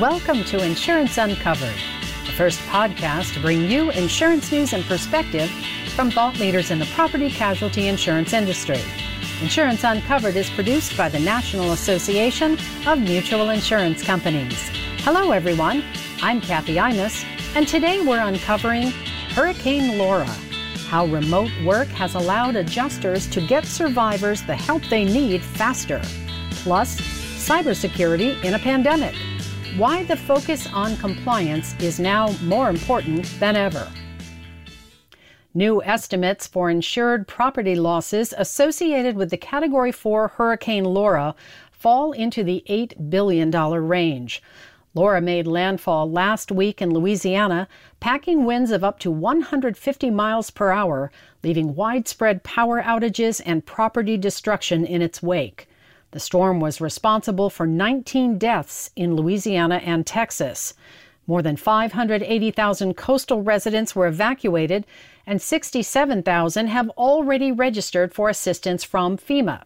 Welcome to Insurance Uncovered, the first podcast to bring you insurance news and perspective from thought leaders in the property casualty insurance industry. Insurance Uncovered is produced by the National Association of Mutual Insurance Companies. Hello, everyone. I'm Kathy Imus, and today we're uncovering Hurricane Laura how remote work has allowed adjusters to get survivors the help they need faster, plus cybersecurity in a pandemic why the focus on compliance is now more important than ever. New estimates for insured property losses associated with the Category 4 Hurricane Laura fall into the $8 billion range. Laura made landfall last week in Louisiana, packing winds of up to 150 miles per hour, leaving widespread power outages and property destruction in its wake. The storm was responsible for 19 deaths in Louisiana and Texas. More than 580,000 coastal residents were evacuated, and 67,000 have already registered for assistance from FEMA.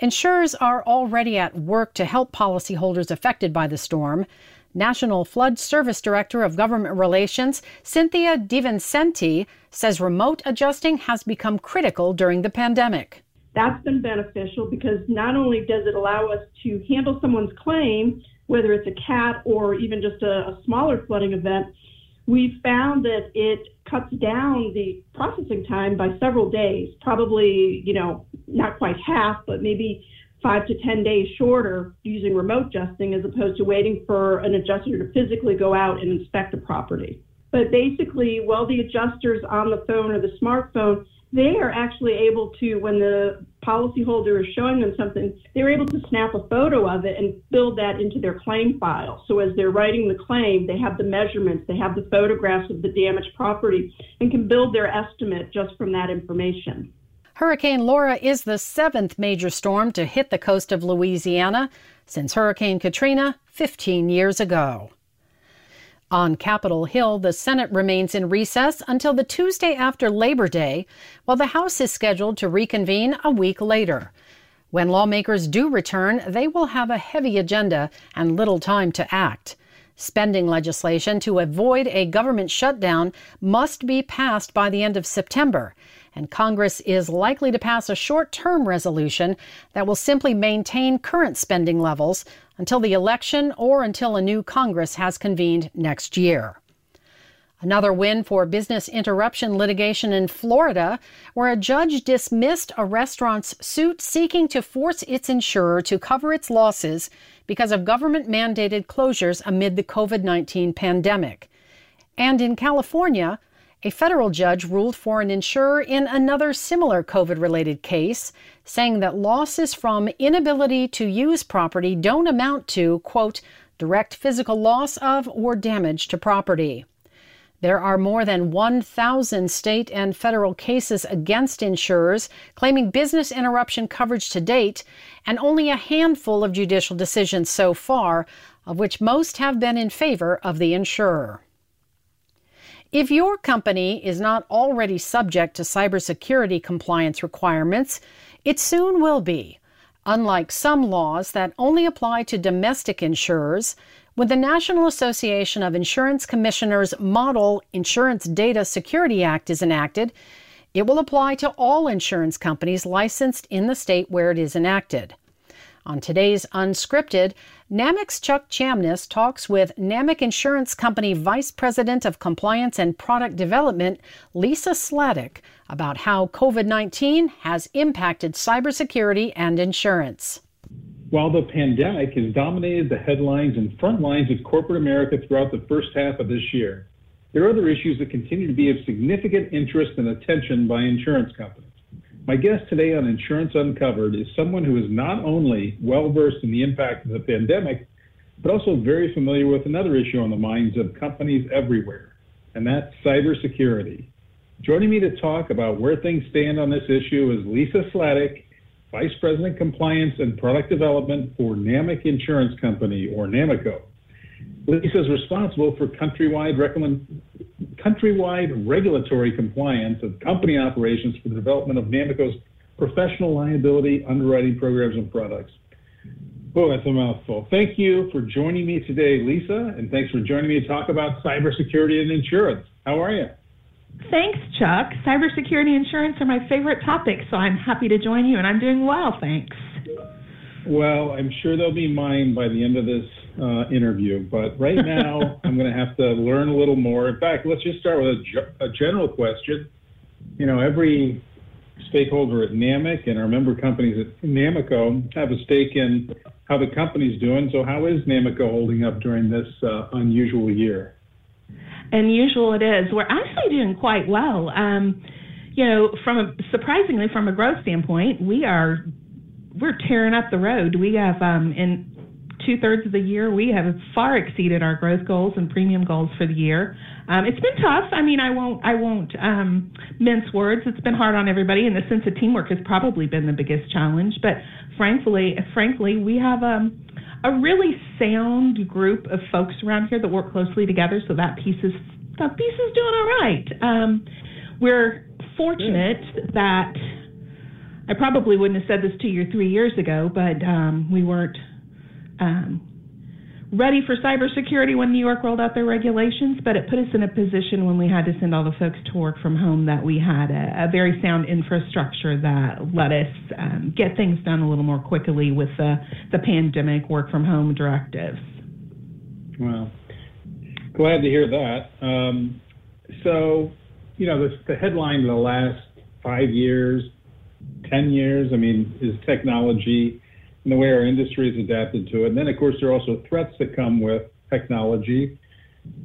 Insurers are already at work to help policyholders affected by the storm. National Flood Service Director of Government Relations, Cynthia DiVincenti, says remote adjusting has become critical during the pandemic. That's been beneficial because not only does it allow us to handle someone's claim, whether it's a cat or even just a, a smaller flooding event, we've found that it cuts down the processing time by several days, probably, you know, not quite half, but maybe five to 10 days shorter using remote adjusting as opposed to waiting for an adjuster to physically go out and inspect the property. But basically, while the adjuster's on the phone or the smartphone, they are actually able to, when the policyholder is showing them something, they're able to snap a photo of it and build that into their claim file. So as they're writing the claim, they have the measurements, they have the photographs of the damaged property, and can build their estimate just from that information. Hurricane Laura is the seventh major storm to hit the coast of Louisiana since Hurricane Katrina 15 years ago. On Capitol Hill, the Senate remains in recess until the Tuesday after Labor Day, while the House is scheduled to reconvene a week later. When lawmakers do return, they will have a heavy agenda and little time to act. Spending legislation to avoid a government shutdown must be passed by the end of September, and Congress is likely to pass a short term resolution that will simply maintain current spending levels until the election or until a new Congress has convened next year. Another win for business interruption litigation in Florida, where a judge dismissed a restaurant's suit seeking to force its insurer to cover its losses because of government mandated closures amid the COVID 19 pandemic. And in California, a federal judge ruled for an insurer in another similar COVID related case, saying that losses from inability to use property don't amount to, quote, direct physical loss of or damage to property. There are more than 1,000 state and federal cases against insurers claiming business interruption coverage to date, and only a handful of judicial decisions so far, of which most have been in favor of the insurer. If your company is not already subject to cybersecurity compliance requirements, it soon will be. Unlike some laws that only apply to domestic insurers, when the National Association of Insurance Commissioners Model Insurance Data Security Act is enacted, it will apply to all insurance companies licensed in the state where it is enacted. On today's Unscripted, NAMIC's Chuck Chamness talks with NAMIC Insurance Company Vice President of Compliance and Product Development, Lisa Sladek, about how COVID 19 has impacted cybersecurity and insurance. While the pandemic has dominated the headlines and front lines of corporate America throughout the first half of this year, there are other issues that continue to be of significant interest and attention by insurance companies. My guest today on Insurance Uncovered is someone who is not only well versed in the impact of the pandemic, but also very familiar with another issue on the minds of companies everywhere, and that's cybersecurity. Joining me to talk about where things stand on this issue is Lisa Sladek, Vice President Compliance and Product Development for NAMIC Insurance Company, or NAMICO. Lisa is responsible for countrywide, countrywide regulatory compliance of company operations for the development of NAMICO's professional liability underwriting programs and products. Oh, that's a mouthful. Thank you for joining me today, Lisa, and thanks for joining me to talk about cybersecurity and insurance. How are you? Thanks, Chuck. Cybersecurity insurance are my favorite topics, so I'm happy to join you, and I'm doing well, thanks. Well, I'm sure they'll be mine by the end of this uh, interview, but right now I'm going to have to learn a little more. In fact, let's just start with a, a general question. You know, every stakeholder at NAMIC and our member companies at NAMICO have a stake in how the company's doing. So, how is NAMICO holding up during this uh, unusual year? Unusual it is. We're actually doing quite well. Um, you know, from a, surprisingly from a growth standpoint, we are we're tearing up the road. We have um, in two thirds of the year, we have far exceeded our growth goals and premium goals for the year. Um, it's been tough. I mean, I won't I won't um, mince words. It's been hard on everybody, and the sense of teamwork has probably been the biggest challenge. But frankly, frankly, we have um, a really sound group of folks around here that work closely together. So that piece is that piece is doing all right. Um, we're fortunate that I probably wouldn't have said this to you three years ago, but um, we weren't um, ready for cybersecurity when New York rolled out their regulations, but it put us in a position when we had to send all the folks to work from home that we had a, a very sound infrastructure that let us um, get things done a little more quickly with the, the pandemic work from home directives. Well, glad to hear that. Um, so, you know, the, the headline of the last five years, 10 years, I mean, is technology and the way our industry has adapted to it. And then, of course, there are also threats that come with technology.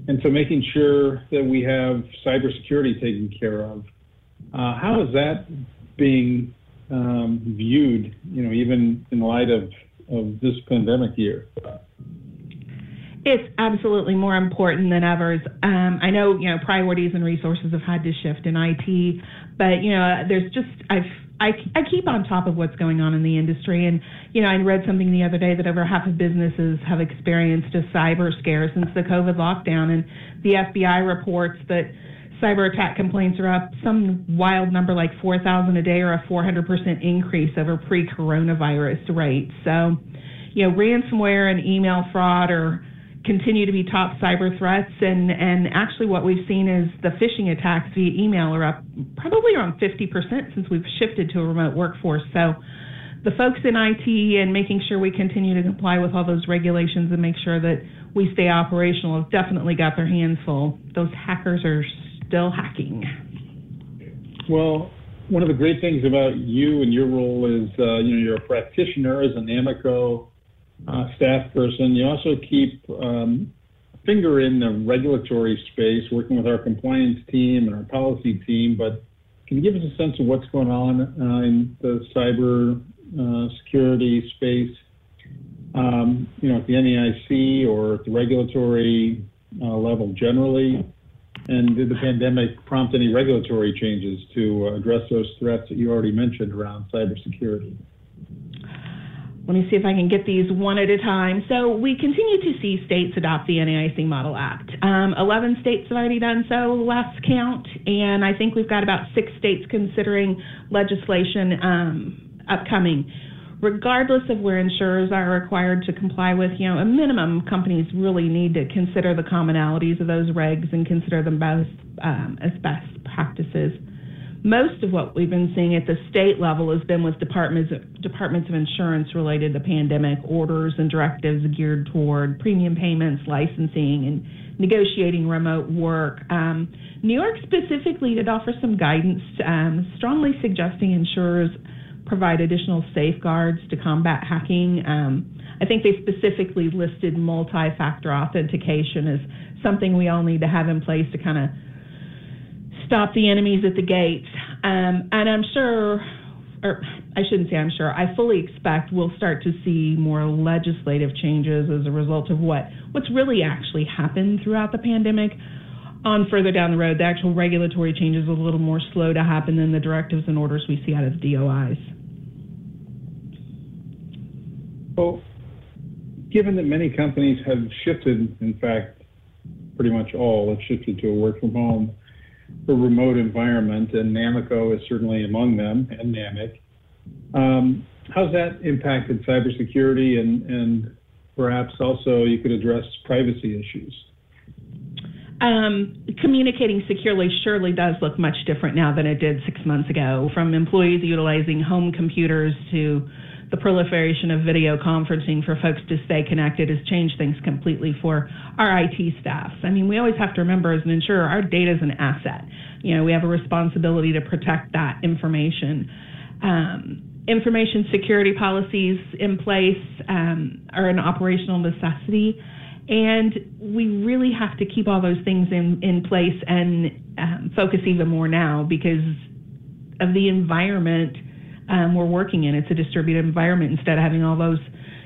And so making sure that we have cybersecurity taken care of. Uh, how is that being um, viewed, you know, even in light of, of this pandemic year? It's absolutely more important than ever. Um, I know, you know, priorities and resources have had to shift in IT, but you know, there's just I've I, I keep on top of what's going on in the industry. And, you know, I read something the other day that over half of businesses have experienced a cyber scare since the COVID lockdown. And the FBI reports that cyber attack complaints are up some wild number like 4,000 a day or a 400% increase over pre coronavirus rates. So, you know, ransomware and email fraud are continue to be top cyber threats. And, and actually, what we've seen is the phishing attacks via email are up probably around 50% since we've shifted to a remote workforce. So, the folks in IT and making sure we continue to comply with all those regulations and make sure that we stay operational have definitely got their hands full. Those hackers are still hacking. Well, one of the great things about you and your role is, uh, you know, you're a practitioner as a NAMICO uh, staff person. You also keep um, finger in the regulatory space, working with our compliance team and our policy team. But can you give us a sense of what's going on uh, in the cyber uh, security space? Um, you know, at the NAIC or at the regulatory uh, level generally? And did the pandemic prompt any regulatory changes to address those threats that you already mentioned around cybersecurity? Let me see if I can get these one at a time. So we continue to see states adopt the NAIC Model Act. Um, 11 states have already done so last count, and I think we've got about six states considering legislation um, upcoming. Regardless of where insurers are required to comply with, you know, a minimum companies really need to consider the commonalities of those regs and consider them both um, as best practices most of what we've been seeing at the state level has been with departments departments of insurance related to pandemic orders and directives geared toward premium payments, licensing, and negotiating remote work. Um, New York specifically did offer some guidance, um, strongly suggesting insurers provide additional safeguards to combat hacking. Um, I think they specifically listed multi-factor authentication as something we all need to have in place to kind of stop the enemies at the gates. Um, and I'm sure, or I shouldn't say I'm sure, I fully expect we'll start to see more legislative changes as a result of what, what's really actually happened throughout the pandemic. On further down the road, the actual regulatory changes are a little more slow to happen than the directives and orders we see out of the DOIs. Well, given that many companies have shifted, in fact, pretty much all have shifted to a work from home a remote environment, and NAMICO is certainly among them, and NAMIC. Um, how's that impacted cybersecurity and, and perhaps also you could address privacy issues? Um, communicating securely surely does look much different now than it did six months ago. From employees utilizing home computers to the proliferation of video conferencing for folks to stay connected has changed things completely for our IT staff. I mean, we always have to remember as an insurer, our data is an asset. You know, we have a responsibility to protect that information. Um, information security policies in place um, are an operational necessity. And we really have to keep all those things in, in place and um, focus even more now because of the environment um, we're working in. It's a distributed environment instead of having all those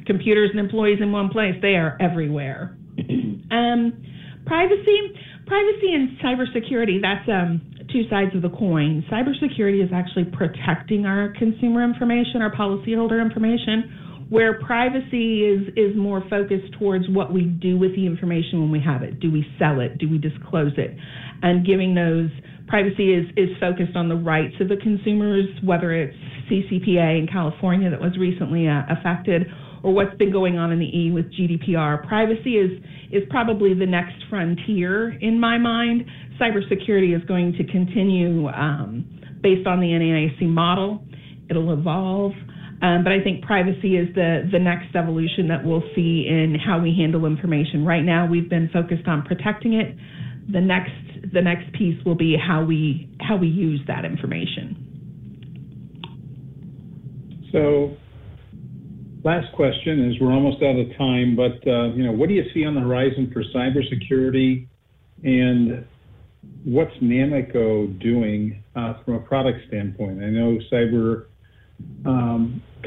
computers and employees in one place. They are everywhere. um, privacy, privacy and cybersecurity. That's um, two sides of the coin. Cybersecurity is actually protecting our consumer information, our policyholder information where privacy is is more focused towards what we do with the information when we have it. Do we sell it? Do we disclose it? And giving those privacy is is focused on the rights of the consumers, whether it's CCPA in California that was recently uh, affected, or what's been going on in the EU with GDPR. Privacy is is probably the next frontier in my mind. Cybersecurity is going to continue um, based on the NAIC model. It'll evolve. Um, but I think privacy is the, the next evolution that we'll see in how we handle information. Right now, we've been focused on protecting it. The next the next piece will be how we how we use that information. So, last question is we're almost out of time, but uh, you know, what do you see on the horizon for cybersecurity, and what's NAMICO doing uh, from a product standpoint? I know cyber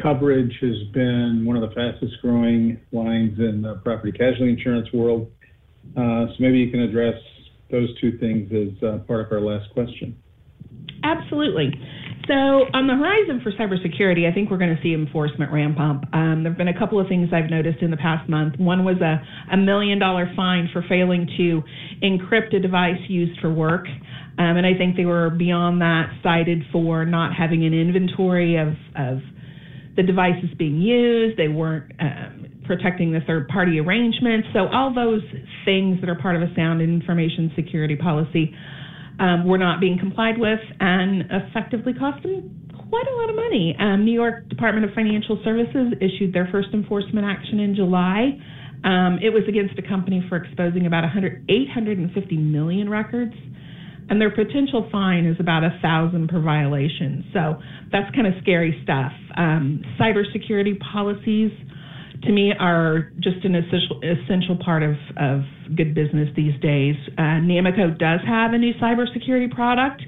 coverage has been one of the fastest growing lines in the property casualty insurance world. Uh, so maybe you can address those two things as uh, part of our last question. Absolutely. So, on the horizon for cybersecurity, I think we're going to see enforcement ramp up. Um, there have been a couple of things I've noticed in the past month. One was a, a million dollar fine for failing to encrypt a device used for work. Um, and I think they were beyond that cited for not having an inventory of, of the devices being used. They weren't um, protecting the third party arrangements. So, all those things that are part of a sound information security policy um, were not being complied with and effectively cost them quite a lot of money. Um, New York Department of Financial Services issued their first enforcement action in July. Um, it was against a company for exposing about 100, 850 million records and their potential fine is about a thousand per violation. So that's kind of scary stuff. Um, cybersecurity policies, to me, are just an essential, essential part of, of good business these days. Uh, NAMICO does have a new cybersecurity product.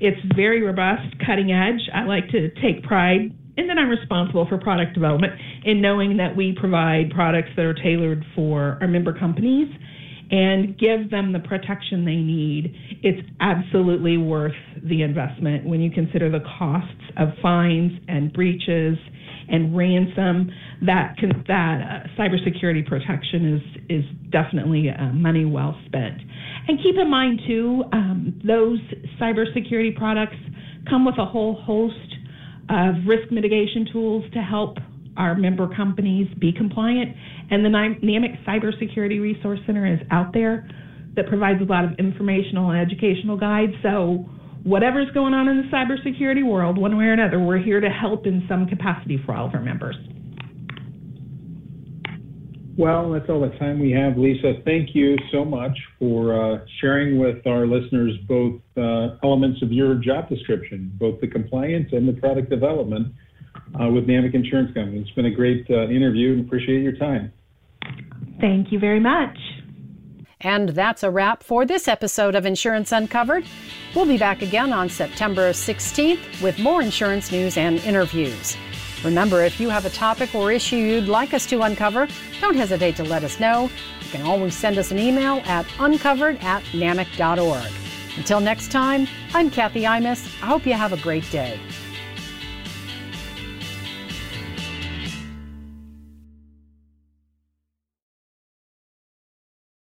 It's very robust, cutting edge. I like to take pride and then I'm responsible for product development in knowing that we provide products that are tailored for our member companies and give them the protection they need, it's absolutely worth the investment when you consider the costs of fines and breaches and ransom. That can, that uh, cybersecurity protection is is definitely uh, money well spent. And keep in mind too, um, those cybersecurity products come with a whole host of risk mitigation tools to help our member companies be compliant. And the NAMIC Cybersecurity Resource Center is out there that provides a lot of informational and educational guides. So, whatever's going on in the cybersecurity world, one way or another, we're here to help in some capacity for all of our members. Well, that's all the time we have, Lisa. Thank you so much for uh, sharing with our listeners both uh, elements of your job description, both the compliance and the product development uh, with NAMIC Insurance Company. It's been a great uh, interview and appreciate your time. Thank you very much. And that's a wrap for this episode of Insurance Uncovered. We'll be back again on September 16th with more insurance news and interviews. Remember, if you have a topic or issue you'd like us to uncover, don't hesitate to let us know. You can always send us an email at uncovered at namic.org. Until next time, I'm Kathy Imus. I hope you have a great day.